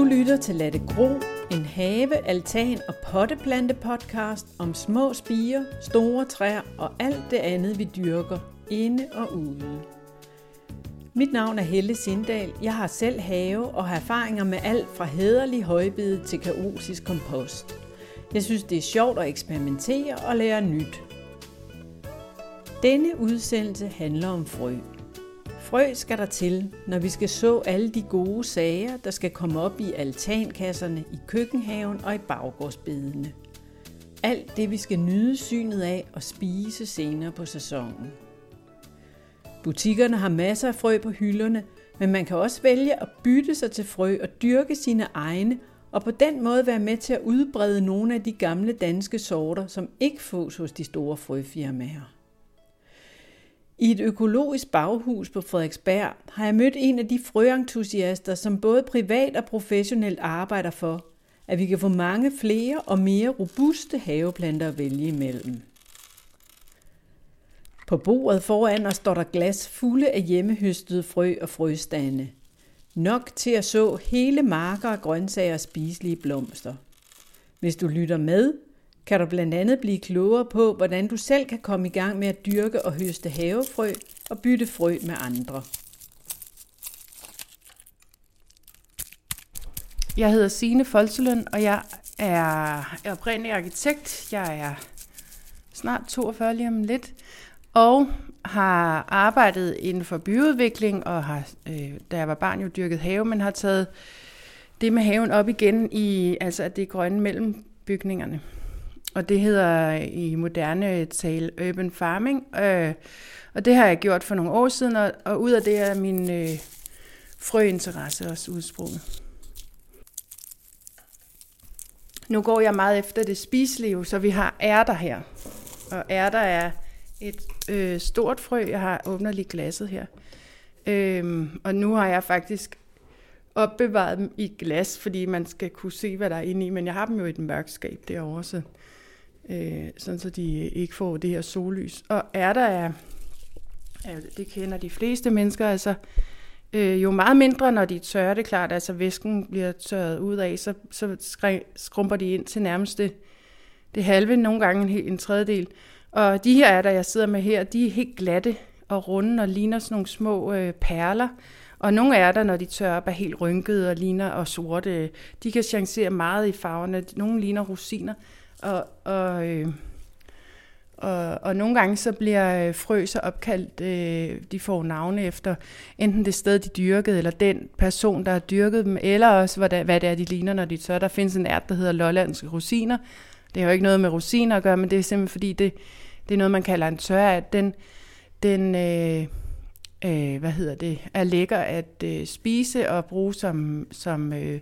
Du lytter til Lade Gro, en have, altan og potteplante podcast om små spiger, store træer og alt det andet, vi dyrker, inde og ude. Mit navn er Helle Sindal. Jeg har selv have og har erfaringer med alt fra hederlig højbede til kaotisk kompost. Jeg synes, det er sjovt at eksperimentere og lære nyt. Denne udsendelse handler om frø. Frø skal der til, når vi skal så alle de gode sager, der skal komme op i altankasserne, i køkkenhaven og i baggårdsbedene. Alt det, vi skal nyde synet af og spise senere på sæsonen. Butikkerne har masser af frø på hylderne, men man kan også vælge at bytte sig til frø og dyrke sine egne, og på den måde være med til at udbrede nogle af de gamle danske sorter, som ikke fås hos de store frøfirmaer. I et økologisk baghus på Frederiksberg har jeg mødt en af de frøentusiaster, som både privat og professionelt arbejder for, at vi kan få mange flere og mere robuste haveplanter at vælge imellem. På bordet foran os står der glas fulde af hjemmehøstede frø og frøstande. Nok til at så hele marker af grøntsager og spiselige blomster. Hvis du lytter med, kan du blandt andet blive klogere på, hvordan du selv kan komme i gang med at dyrke og høste havefrø og bytte frø med andre. Jeg hedder Signe Folselund, og jeg er oprindelig arkitekt. Jeg er snart 42 lige om lidt, og har arbejdet inden for byudvikling, og har, øh, da jeg var barn, jo dyrket have, men har taget det med haven op igen i altså det grønne mellem bygningerne og det hedder i moderne tale urban farming. Øh, og det har jeg gjort for nogle år siden, og, og ud af det er min øh, frøinteresse også udsprunget. Nu går jeg meget efter det spiselige, så vi har ærter her. Og ærter er et øh, stort frø. Jeg har åbnet lige glasset her. Øhm, og nu har jeg faktisk opbevaret dem i glas, fordi man skal kunne se, hvad der er inde i. Men jeg har dem jo i et mørkt skab derovre, så øh, sådan så de øh, ikke får det her sollys. Og er der er, det kender de fleste mennesker, altså øh, jo meget mindre, når de er tørre, det er klart, altså væsken bliver tørret ud af, så, så skrumper de ind til nærmest det, det halve, nogle gange en, en tredjedel. Og de her er der, jeg sidder med her, de er helt glatte og runde og ligner sådan nogle små øh, perler. Og nogle er der, når de tør op, er helt rynkede og ligner og sorte. De kan chancere meget i farverne. Nogle ligner rosiner. Og, og, øh, og, og nogle gange så bliver øh, frø så opkaldt, øh, de får navne efter enten det sted, de dyrkede, eller den person, der har dyrket dem, eller også hvad der, hvad det er, de ligner, når de tør. Der findes en ært, der hedder lollandske rosiner. Det har jo ikke noget med rosiner at gøre, men det er simpelthen fordi, det, det er noget, man kalder en tør, at den, den øh, øh, hvad hedder det, er lækker at øh, spise og bruge som, som øh,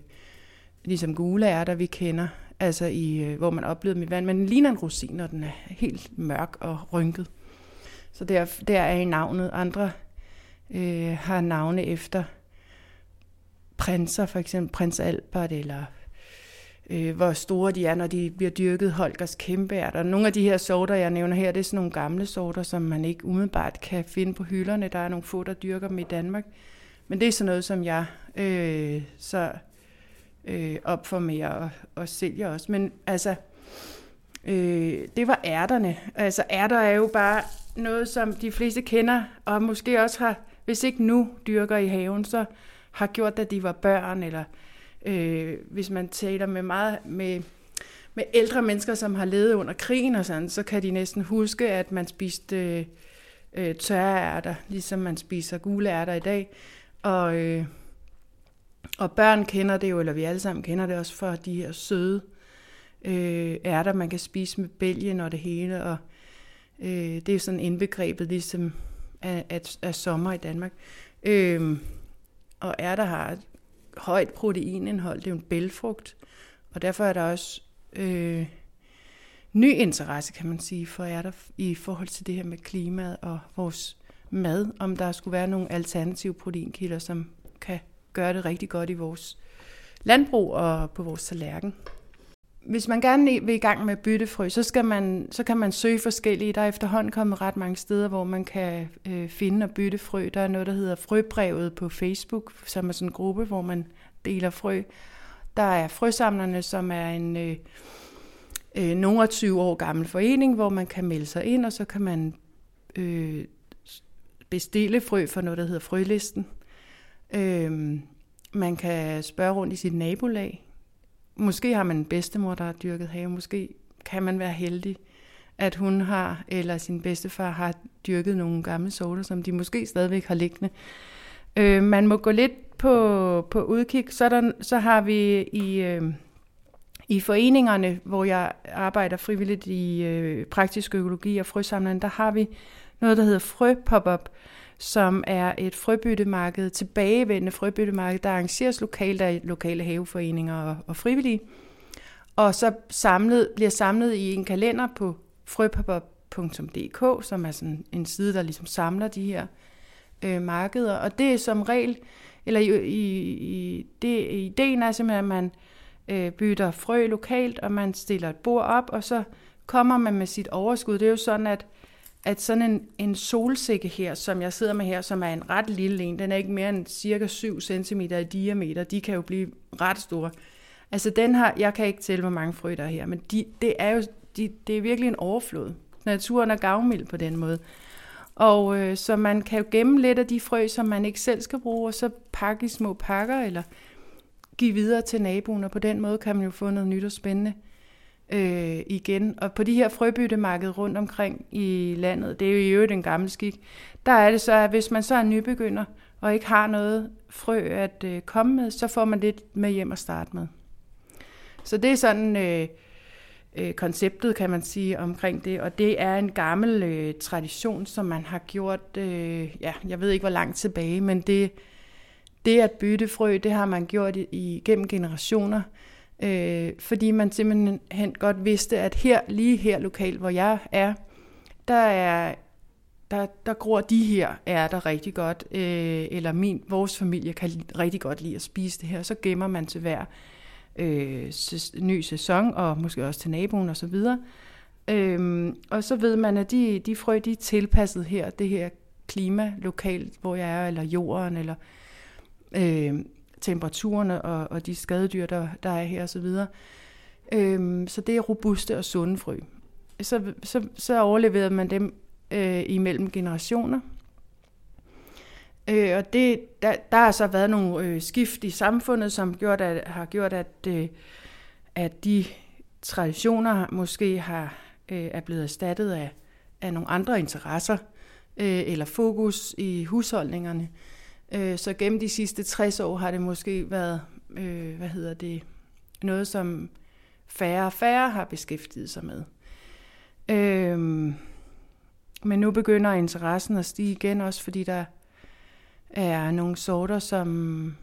ligesom gule ærter, vi kender altså i, øh, hvor man oplevede mit vand, men den ligner en rosin, når den er helt mørk og rynket. Så der, der er i navnet. Andre øh, har navne efter prinser, for eksempel prins Albert, eller øh, hvor store de er, når de bliver dyrket Holgers kæmpeært. Og nogle af de her sorter, jeg nævner her, det er sådan nogle gamle sorter, som man ikke umiddelbart kan finde på hylderne. Der er nogle få, der dyrker dem i Danmark. Men det er sådan noget, som jeg øh, så øh, mere og, og sælger også. Men altså, øh, det var ærterne. Altså ærter er jo bare noget, som de fleste kender, og måske også har, hvis ikke nu dyrker i haven, så har gjort, da de var børn, eller øh, hvis man taler med meget med, med ældre mennesker, som har levet under krigen og sådan, så kan de næsten huske, at man spiste øh, øh tørre ærter, ligesom man spiser gule ærter i dag. Og, øh, og børn kender det jo, eller vi alle sammen kender det også for de her søde øh, ærter, man kan spise med bælgen og det hele. Og øh, det er sådan indbegrebet ligesom af, af, af sommer i Danmark. Øh, og ærter har et højt proteinindhold, det er jo en bælfrugt, og derfor er der også øh, ny interesse, kan man sige, for ærter i forhold til det her med klimaet og vores mad, om der skulle være nogle alternative proteinkilder, som gøre det rigtig godt i vores landbrug og på vores tallerken. Hvis man gerne vil i gang med byttefrø, så, skal man, så kan man søge forskellige. Der er efterhånden kommet ret mange steder, hvor man kan øh, finde og bytte frø. Der er noget, der hedder Frøbrevet på Facebook, som er sådan en gruppe, hvor man deler frø. Der er frøsamlerne, som er en øh, øh, nogle 20 år gammel forening, hvor man kan melde sig ind, og så kan man øh, bestille frø for noget, der hedder frølisten. Øh, man kan spørge rundt i sit nabolag. Måske har man en bedstemor, der har dyrket have. Måske kan man være heldig, at hun har, eller sin bedstefar har dyrket nogle gamle sorter, som de måske stadigvæk har liggende. Øh, man må gå lidt på, på udkig. Så, der, så har vi i, øh, i foreningerne, hvor jeg arbejder frivilligt i øh, praktisk økologi og frøsamlerne, der har vi noget, der hedder frø pop-up, som er et frøbyttemarked, tilbagevendende frøbyttemarked, der arrangeres lokalt af lokale haveforeninger og, og frivillige, og så samlet, bliver samlet i en kalender på frøpop.dk, som er sådan en side, der ligesom samler de her øh, markeder. Og det er som regel, eller i, i, i det, ideen er simpelthen, at man øh, bytter frø lokalt, og man stiller et bord op, og så kommer man med sit overskud. Det er jo sådan, at at sådan en, en solsikke her, som jeg sidder med her, som er en ret lille en, den er ikke mere end cirka 7 cm i diameter, de kan jo blive ret store. Altså den her, jeg kan ikke tælle, hvor mange frø der er her, men de, det er jo de, det er virkelig en overflod. Naturen er gavmild på den måde. Og øh, så man kan jo gemme lidt af de frø, som man ikke selv skal bruge, og så pakke i små pakker, eller give videre til naboen, og på den måde kan man jo få noget nyt og spændende øh, igen. Og på de her frøbyttemarkeder rundt omkring i landet, det er jo i øvrigt en gammel skik, der er det så, at hvis man så er nybegynder og ikke har noget frø at øh, komme med, så får man lidt med hjem at starte med. Så det er sådan øh, øh, konceptet, kan man sige, omkring det. Og det er en gammel øh, tradition, som man har gjort, øh, ja, jeg ved ikke hvor langt tilbage, men det, det at bytte frø, det har man gjort i, i gennem generationer øh, fordi man simpelthen godt vidste, at her, lige her lokalt, hvor jeg er, der er der, der gror de her er der rigtig godt, øh, eller min, vores familie kan rigtig godt lide at spise det her, så gemmer man til hver øh, ny sæson, og måske også til naboen osv. Og, øhm, og så ved man, at de, de frø, de er tilpasset her, det her klima lokalt, hvor jeg er, eller jorden, eller øh, temperaturerne og, og de skadedyr, der, der er her osv. Øhm, så det er robuste og sunde frø. Så, så, så overleverede man dem øh, imellem generationer. Øh, og det, der, der har så været nogle øh, skift i samfundet, som gjort, at, har gjort, at, øh, at de traditioner måske har, øh, er blevet erstattet af, af nogle andre interesser øh, eller fokus i husholdningerne. Øh, så gennem de sidste 60 år har det måske været, øh, hvad hedder det, noget, som færre og færre har beskæftiget sig med. Øh, men nu begynder interessen at stige igen, også fordi der er nogle sorter, som...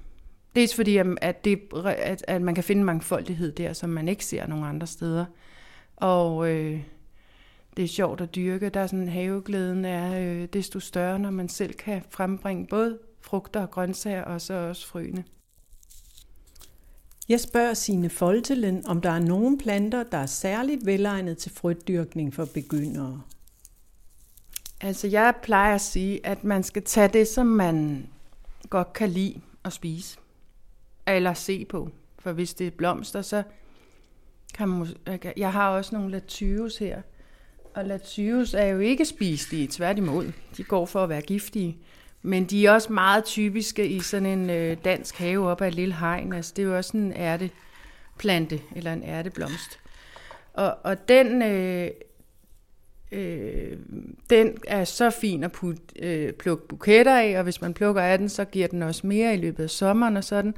Dels fordi, at, det, at, at man kan finde mangfoldighed der, som man ikke ser nogen andre steder. Og øh, det er sjovt at dyrke. Der er sådan, haveglæden er øh, desto større, når man selv kan frembringe både frugter og grøntsager, og så også frøene. Jeg spørger sine Foltelen, om der er nogle planter, der er særligt velegnet til frødyrkning for begyndere. Altså jeg plejer at sige, at man skal tage det, som man godt kan lide at spise. Eller se på. For hvis det er blomster, så kan man... Jeg har også nogle latyus her. Og latyus er jo ikke spiselige, tværtimod. De går for at være giftige. Men de er også meget typiske i sådan en øh, dansk have op ad et lille hegn. Altså, det er jo også en ærteplante, eller en ærteblomst. Og, og den, øh, øh, den er så fin at put, øh, plukke buketter af, og hvis man plukker af den, så giver den også mere i løbet af sommeren og sådan.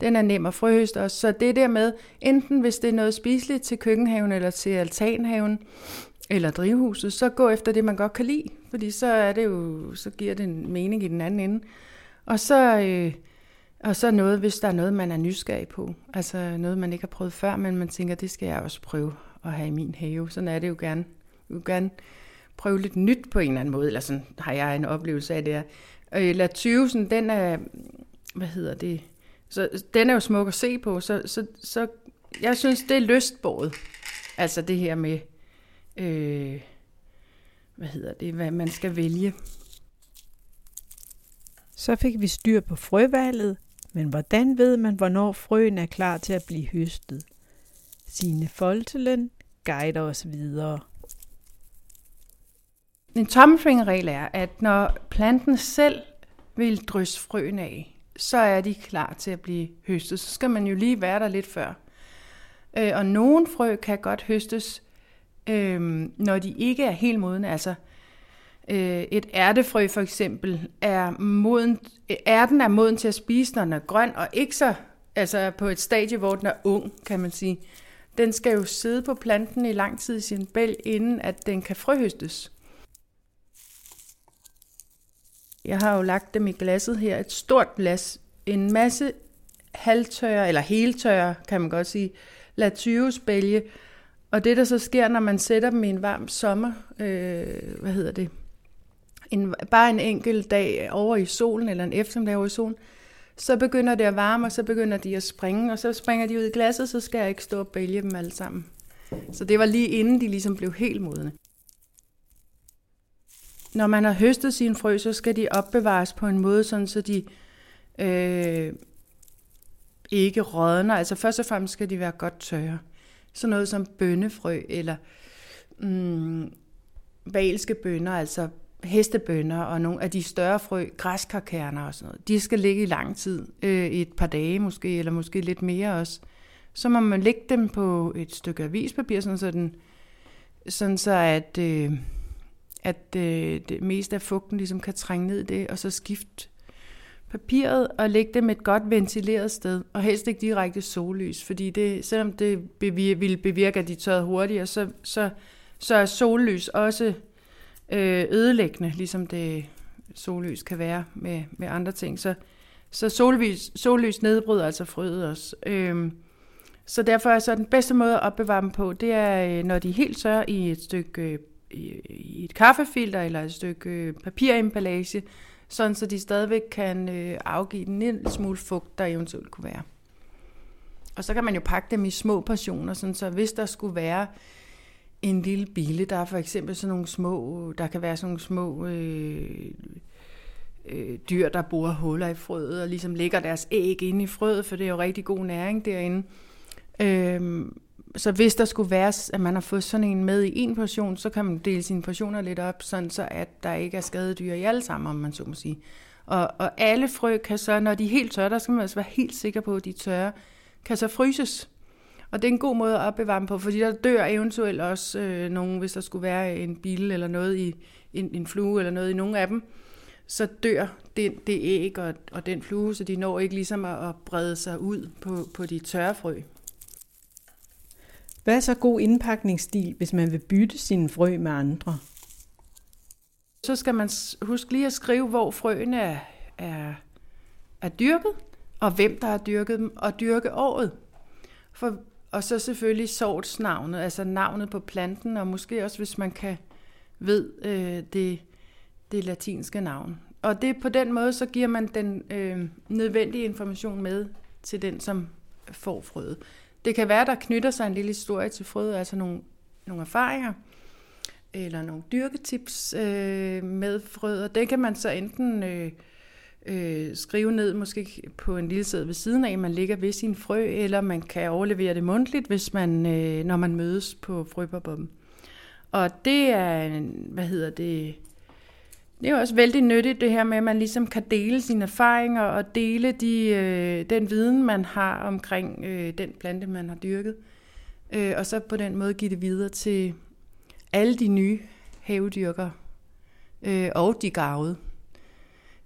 Den er nem at frøhøste også. Så det der med, enten hvis det er noget spiseligt til køkkenhaven eller til altanhaven, eller drivhuset, så gå efter det, man godt kan lide, fordi så er det jo, så giver det en mening i den anden ende. Og så, øh, og så noget, hvis der er noget, man er nysgerrig på, altså noget, man ikke har prøvet før, men man tænker, det skal jeg også prøve at have i min have. Sådan er det jo gerne. Jeg vil gerne prøve lidt nyt på en eller anden måde, eller sådan har jeg en oplevelse af det Øh, Latyusen, den er, hvad hedder det, så den er jo smuk at se på, så, så, så jeg synes, det er lystbåret. Altså det her med, øh, hvad hedder det, hvad man skal vælge. Så fik vi styr på frøvalget, Men hvordan ved man, hvornår frøen er klar til at blive høstet? Sine Foltelen guider os videre. En tommelfingerregel er, at når planten selv vil drysse frøen af, så er de klar til at blive høstet. Så skal man jo lige være der lidt før. Øh, og nogle frø kan godt høstes, øh, når de ikke er helt modne. Altså øh, et ærtefrø for eksempel er moden, ærten er moden til at spise, når den er grøn, og ikke så altså på et stadie, hvor den er ung, kan man sige. Den skal jo sidde på planten i lang tid i sin bæl, inden at den kan frøhøstes. Jeg har jo lagt dem i glasset her, et stort glas, en masse halvtørre, eller heltørre, kan man godt sige, latyvusbælge. Og det, der så sker, når man sætter dem i en varm sommer, øh, hvad hedder det, en, bare en enkelt dag over i solen, eller en eftermiddag over i solen, så begynder det at varme, og så begynder de at springe, og så springer de ud i glasset, så skal jeg ikke stå og bælge dem alle sammen. Så det var lige inden de ligesom blev helt modne. Når man har høstet sine frø, så skal de opbevares på en måde, sådan så de øh, ikke rådner. Altså først og fremmest skal de være godt tørre. Sådan noget som bønnefrø eller mm, valske bønner, altså hestebønner og nogle af de større frø, græskarkerner og sådan noget. De skal ligge i lang tid, øh, et par dage måske, eller måske lidt mere også. Så må man lægge dem på et stykke avispapir, sådan så, den, sådan så at, øh, at øh, det meste af fugten ligesom kan trænge ned i det, og så skifte papiret og lægge dem et godt ventileret sted, og helst ikke direkte sollys, fordi det, selvom det bevir- ville bevirke, at de tørrede hurtigere, så, så, så er sollys også øh, ødelæggende, ligesom det sollys kan være med, med andre ting. Så, så sollys, sollys nedbryder altså frøet også. Øhm, så derfor er så den bedste måde at opbevare dem på, det er, øh, når de er helt tørre i et stykke øh, i, i et kaffefilter eller et stykke øh, papiremballage, sådan så de stadigvæk kan øh, afgive en lille smule fugt, der eventuelt kunne være. Og så kan man jo pakke dem i små portioner, sådan så hvis der skulle være en lille bille, der er for eksempel sådan nogle små, der kan være sådan nogle små øh, øh, dyr, der borer huller i frøet og ligesom lægger deres æg inde i frøet, for det er jo rigtig god næring derinde. Øh, så hvis der skulle være, at man har fået sådan en med i en portion, så kan man dele sine portioner lidt op, sådan så at der ikke er skadedyr i alle sammen, om man så må sige. Og, og alle frø kan så, når de er helt tørre, der skal man altså være helt sikker på, at de er tørre, kan så fryses. Og det er en god måde at opbevare dem på, fordi der dør eventuelt også øh, nogen, hvis der skulle være en bil eller noget i en, en flue eller noget i nogle af dem, så dør den, det æg og, og den flue, så de når ikke ligesom at, at brede sig ud på, på de tørre frø. Hvad er så god indpakningsstil, hvis man vil bytte sine frø med andre? Så skal man huske lige at skrive, hvor frøene er, er, er dyrket, og hvem der har dyrket dem, og dyrke året. For, og så selvfølgelig sortsnavnet, altså navnet på planten, og måske også, hvis man kan ved øh, det, det latinske navn. Og det på den måde, så giver man den øh, nødvendige information med til den, som får frøet. Det kan være, der knytter sig en lille historie til frøet, altså nogle, nogle erfaringer, eller nogle dyrketips øh, med frøet, og det kan man så enten øh, øh, skrive ned måske på en lille sæd ved siden af, man ligger ved sin frø, eller man kan overlevere det mundtligt, hvis man, øh, når man mødes på frøberbomben. Og det er, hvad hedder det, det er jo også vældig nyttigt det her med, at man ligesom kan dele sine erfaringer og dele de, øh, den viden, man har omkring øh, den plante, man har dyrket. Øh, og så på den måde give det videre til alle de nye havedyrkere øh, og de gavede.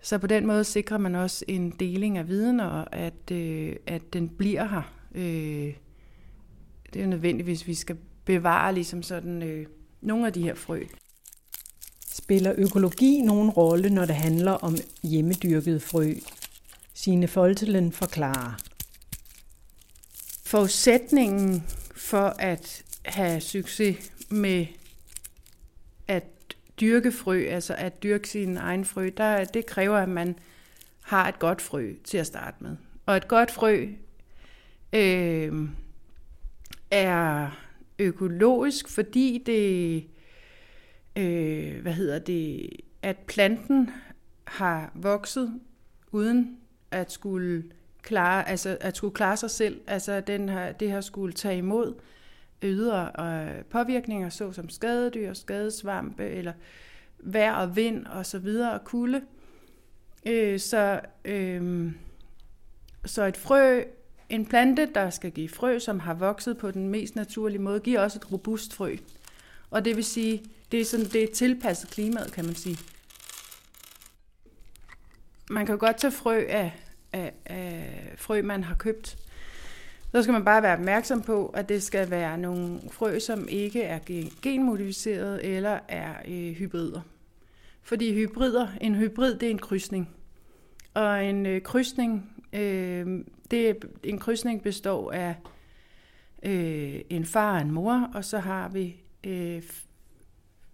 Så på den måde sikrer man også en deling af viden, og at, øh, at den bliver her. Øh, det er nødvendigt, hvis vi skal bevare ligesom sådan, øh, nogle af de her frø. Spiller økologi nogen rolle, når det handler om hjemmedyrket frø? Sine Foltelen forklarer. Forudsætningen for at have succes med at dyrke frø, altså at dyrke sin egen frø, der, det kræver, at man har et godt frø til at starte med. Og et godt frø øh, er økologisk, fordi det øh, hvad hedder det, at planten har vokset uden at skulle klare, altså at skulle klare sig selv, altså den her, det her skulle tage imod ydre øh, påvirkninger, såsom skadedyr, skadesvampe, eller vejr og vind og så videre, og kulde. Øh, så, øh, så et frø, en plante, der skal give frø, som har vokset på den mest naturlige måde, giver også et robust frø. Og det vil sige, det er, sådan, det er tilpasset klimaet, kan man sige. Man kan godt tage frø af, af, af frø, man har købt. Så skal man bare være opmærksom på, at det skal være nogle frø, som ikke er genmodificeret eller er øh, hybrider. Fordi hybrider, en hybrid, det er en krydsning. Og en øh, krydsning, øh, det, en krydsning består af øh, en far og en mor, og så har vi øh,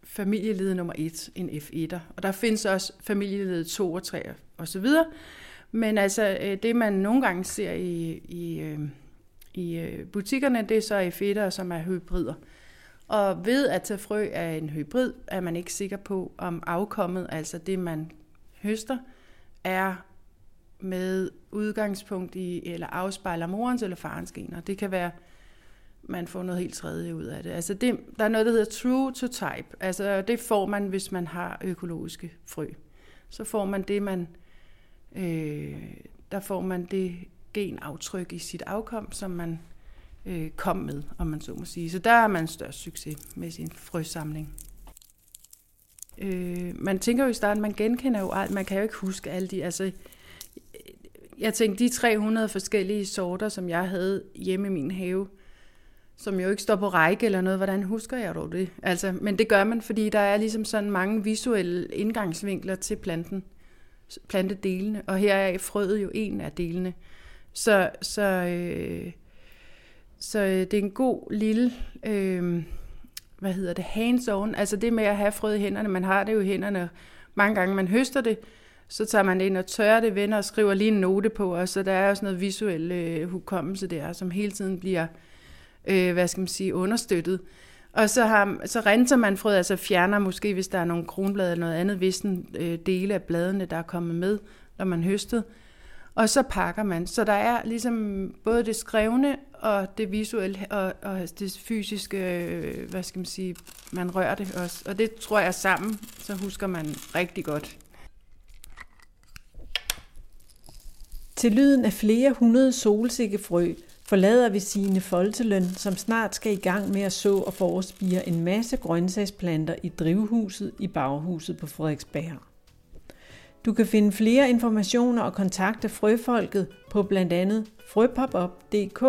familieled nummer 1, en F1'er. Og der findes også familieled 2 og 3 og så videre. Men altså, øh, det man nogle gange ser i, i, øh, i øh, butikkerne, det er så F1'er, som er hybrider. Og ved at tage frø af en hybrid, er man ikke sikker på, om afkommet, altså det man høster, er med udgangspunkt i, eller afspejler morens eller farens gener. Det kan være, man får noget helt tredje ud af det. Altså det, der er noget, der hedder true to type. Altså det får man, hvis man har økologiske frø. Så får man det, man, øh, der får man det genaftryk i sit afkom, som man øh, kom med, om man så må sige. Så der er man størst succes med sin frøsamling. Øh, man tænker jo i starten, man genkender jo alt, man kan jo ikke huske alle de, altså jeg tænkte, de 300 forskellige sorter, som jeg havde hjemme i min have, som jo ikke står på række eller noget, hvordan husker jeg dog det? Altså, men det gør man, fordi der er ligesom sådan mange visuelle indgangsvinkler til planten, plantedelene, og her er frøet jo en af delene. Så, så, øh, så øh, det er en god lille, øh, hvad hedder det, hands-on, altså det med at have frøet i hænderne, man har det jo i hænderne, mange gange man høster det, så tager man det ind og tørrer det, vender og skriver lige en note på, og så der er også noget visuel øh, hukommelse der, som hele tiden bliver, øh, hvad skal man sige, understøttet. Og så, har, så renser man frøet, altså fjerner måske, hvis der er nogle kronblade eller noget andet, hvis øh, dele af bladene, der er kommet med, når man høstede. Og så pakker man. Så der er ligesom både det skrevne og det visuelle og, og det fysiske, øh, hvad skal man sige, man rører det også. Og det tror jeg sammen, så husker man rigtig godt. Til lyden af flere hundrede solsikkefrø forlader vi sine Folteløn, som snart skal i gang med at så og forespire en masse grøntsagsplanter i drivhuset i baghuset på Frederiksberg. Du kan finde flere informationer og kontakte frøfolket på blandt andet frøpopup.dk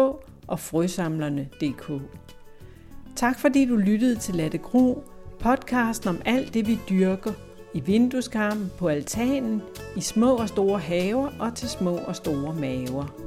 og frøsamlerne.dk. Tak fordi du lyttede til Latte Gro, podcasten om alt det vi dyrker i vindueskarmen, på altanen, i små og store haver og til små og store maver.